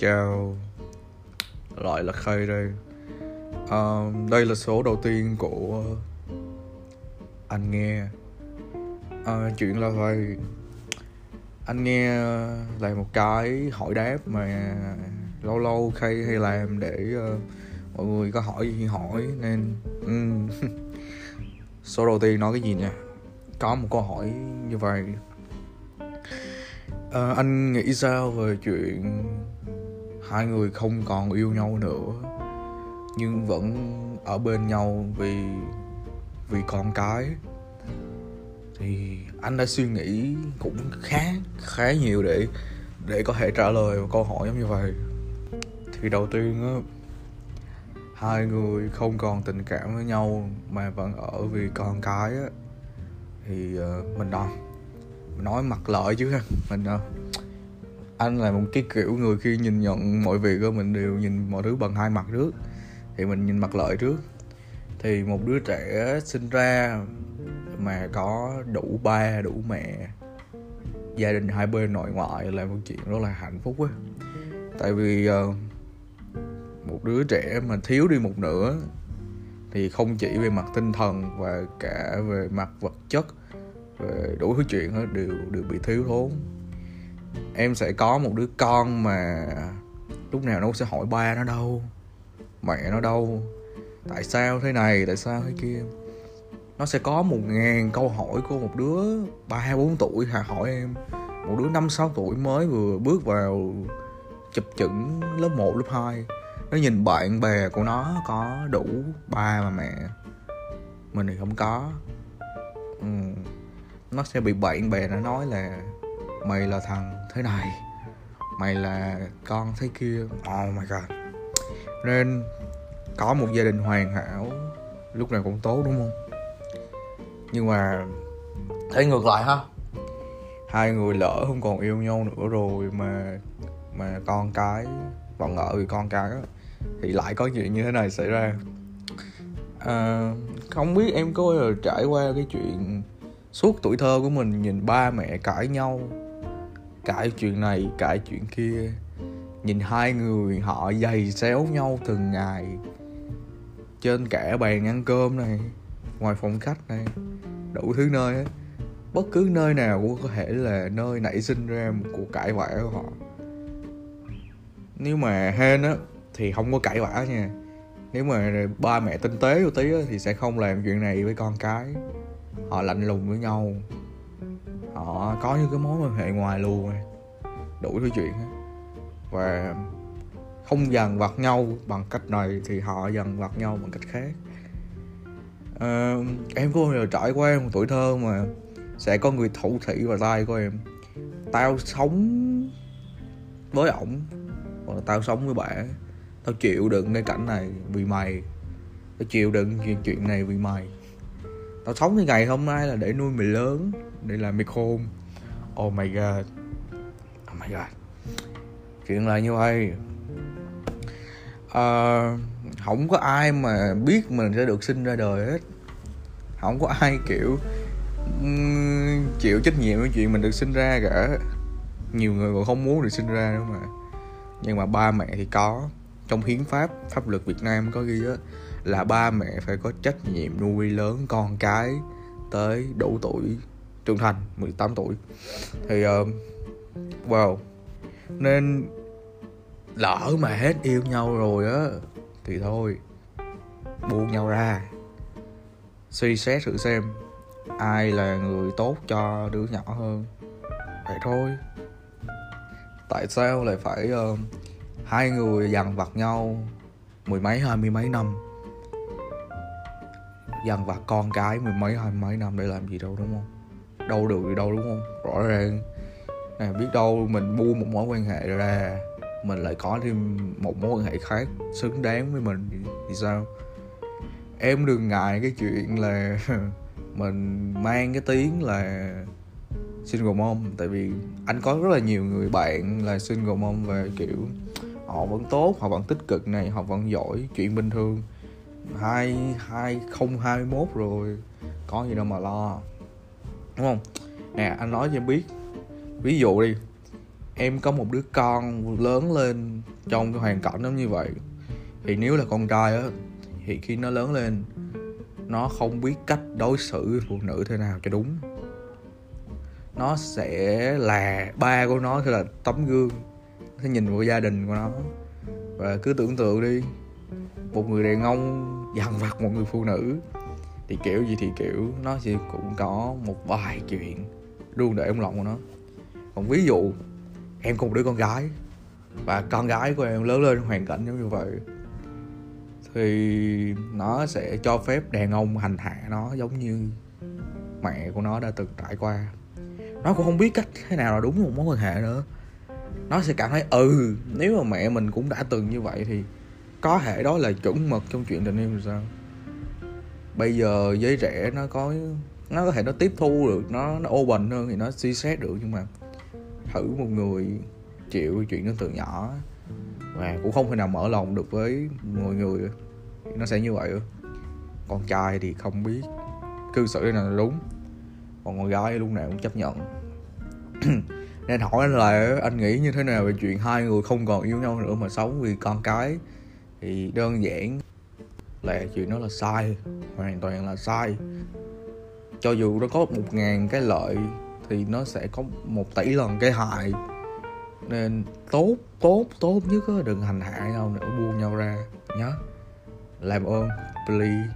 chào. Lại là khay đây. Uh, đây là số đầu tiên của anh nghe. Uh, chuyện là vậy. Anh nghe là một cái hỏi đáp mà lâu lâu khay hay làm để uh, mọi người có hỏi gì hỏi nên um, số đầu tiên nói cái gì nha có một câu hỏi như vậy. À, anh nghĩ sao về chuyện hai người không còn yêu nhau nữa nhưng vẫn ở bên nhau vì vì con cái. Thì anh đã suy nghĩ cũng khá khá nhiều để để có thể trả lời một câu hỏi giống như vậy. Thì đầu tiên á hai người không còn tình cảm với nhau mà vẫn ở vì con cái á. Thì uh, mình đâu nói mặt lợi chứ ha mình uh, anh là một cái kiểu người khi nhìn nhận mọi việc của mình đều nhìn mọi thứ bằng hai mặt trước. Thì mình nhìn mặt lợi trước. Thì một đứa trẻ sinh ra mà có đủ ba đủ mẹ gia đình hai bên nội ngoại là một chuyện rất là hạnh phúc á. Tại vì uh, một đứa trẻ mà thiếu đi một nửa thì không chỉ về mặt tinh thần và cả về mặt vật chất về đủ thứ chuyện đó đều đều bị thiếu thốn em sẽ có một đứa con mà lúc nào nó cũng sẽ hỏi ba nó đâu mẹ nó đâu tại sao thế này tại sao thế kia? Nó sẽ có một ngàn câu hỏi của một đứa ba bốn tuổi hà hỏi em. Một đứa năm sáu tuổi mới vừa bước vào chụp chững lớp 1, lớp 2 nó nhìn bạn bè của nó có đủ ba và mẹ. Mình thì không có. Ừ. nó sẽ bị bạn bè nó nói là mày là thằng thế này mày là con thế kia. Oh my god. Nên có một gia đình hoàn hảo lúc nào cũng tốt đúng không? Nhưng mà thấy ngược lại ha. hai người lỡ không còn yêu nhau nữa rồi mà mà con cái vẫn ở vì con cái thì lại có chuyện như thế này xảy ra. À, không biết em có bao giờ trải qua cái chuyện suốt tuổi thơ của mình nhìn ba mẹ cãi nhau cãi chuyện này cãi chuyện kia. Nhìn hai người họ giày xéo nhau từng ngày. Trên cả bàn ăn cơm này ngoài phòng khách này đủ thứ nơi á bất cứ nơi nào cũng có thể là nơi nảy sinh ra một cuộc cãi vã của họ. Nếu mà hên á thì không có cãi vã nha. Nếu mà ba mẹ tinh tế một tí á, thì sẽ không làm chuyện này với con cái. Họ lạnh lùng với nhau họ có những cái mối quan hệ ngoài luôn đủ thứ chuyện và không dằn vặt nhau bằng cách này thì họ dằn vặt nhau bằng cách khác. À, em có bao giờ trải qua một tuổi thơ mà sẽ có người thủ thị vào tay của em? Tao sống với ổng hoặc là tao sống với bạn tao chịu đựng cái cảnh này vì mày. Tao chịu đựng chuyện này vì mày. Tao sống cái ngày hôm nay là để nuôi mày lớn đây là micro, oh my god. Oh my god. Chuyện là như vậy. À, không có ai mà biết mình sẽ được sinh ra đời hết. Không có ai kiểu chịu trách nhiệm với chuyện mình được sinh ra cả. Nhiều người còn không muốn được sinh ra nữa mà. Nhưng mà ba mẹ thì có. Trong hiến pháp pháp luật Việt Nam có ghi á là ba mẹ phải có trách nhiệm nuôi lớn con cái tới đủ tuổi trưởng thành 18 tuổi. Thì uh, wow. Nên lỡ mà hết yêu nhau rồi á thì thôi buông nhau ra. Suy xét thử xem ai là người tốt cho đứa nhỏ hơn. Vậy thôi. Tại sao lại phải uh, hai người dằn vặt nhau mười mấy hai mươi mấy năm? Dằn vặt con cái mười mấy hai mươi mấy năm để làm gì đâu đúng không? Đâu được gì đâu đúng không? Rõ ràng. À, biết đâu mình buông một mối quan hệ ra mình lại có thêm một mối quan hệ khác xứng đáng với mình thì, thì sao? Em đừng ngại cái chuyện là mình mang cái tiếng là single mom tại vì anh có rất là nhiều người bạn là single mom và kiểu họ vẫn tốt họ vẫn tích cực này họ vẫn giỏi chuyện bình thường. Hai hai không hai mốt rồi có gì đâu mà lo đúng không? Nè, anh nói cho em biết. Ví dụ đi, em có một đứa con lớn lên trong cái hoàn cảnh giống như vậy. Thì nếu là con trai á, thì khi nó lớn lên, nó không biết cách đối xử với phụ nữ thế nào cho đúng. Nó sẽ là ba của nó sẽ là tấm gương. Sẽ nhìn vào gia đình của nó. Và cứ tưởng tượng đi, một người đàn ông dằn vặt một người phụ nữ thì kiểu gì thì kiểu, nó sẽ cũng có một vài chuyện luôn để ông lòng của nó. Còn ví dụ, em có một đứa con gái và con gái của em lớn lên hoàn cảnh giống như vậy, thì nó sẽ cho phép đàn ông hành hạ nó giống như mẹ của nó đã từng trải qua. Nó cũng không biết cách thế nào là đúng một mối quan hệ nữa. Nó sẽ cảm thấy ừ nếu mà mẹ mình cũng đã từng như vậy thì có thể đó là chuẩn mực trong chuyện tình yêu thì sao? Bây giờ giới trẻ nó có nó có thể nó tiếp thu được, nó nó open hơn thì nó suy xét được, nhưng mà thử một người chịu chuyện nó từ nhỏ và cũng không thể nào mở lòng được với mọi người nó sẽ như vậy con trai thì không biết cư xử thế nào là đúng, còn con gái lúc nào cũng chấp nhận. Nên hỏi anh là, anh nghĩ như thế nào về chuyện hai người không còn yêu nhau nữa mà sống vì con cái? Thì đơn giản là chuyện đó là sai, hoàn toàn là sai. Cho dù nó có một ngàn cái lợi thì nó sẽ có một tỷ lần cái hại. Nên tốt tốt tốt nhất á, đừng hành hạ nhau nữa, buông nhau ra nhé làm ơn, please.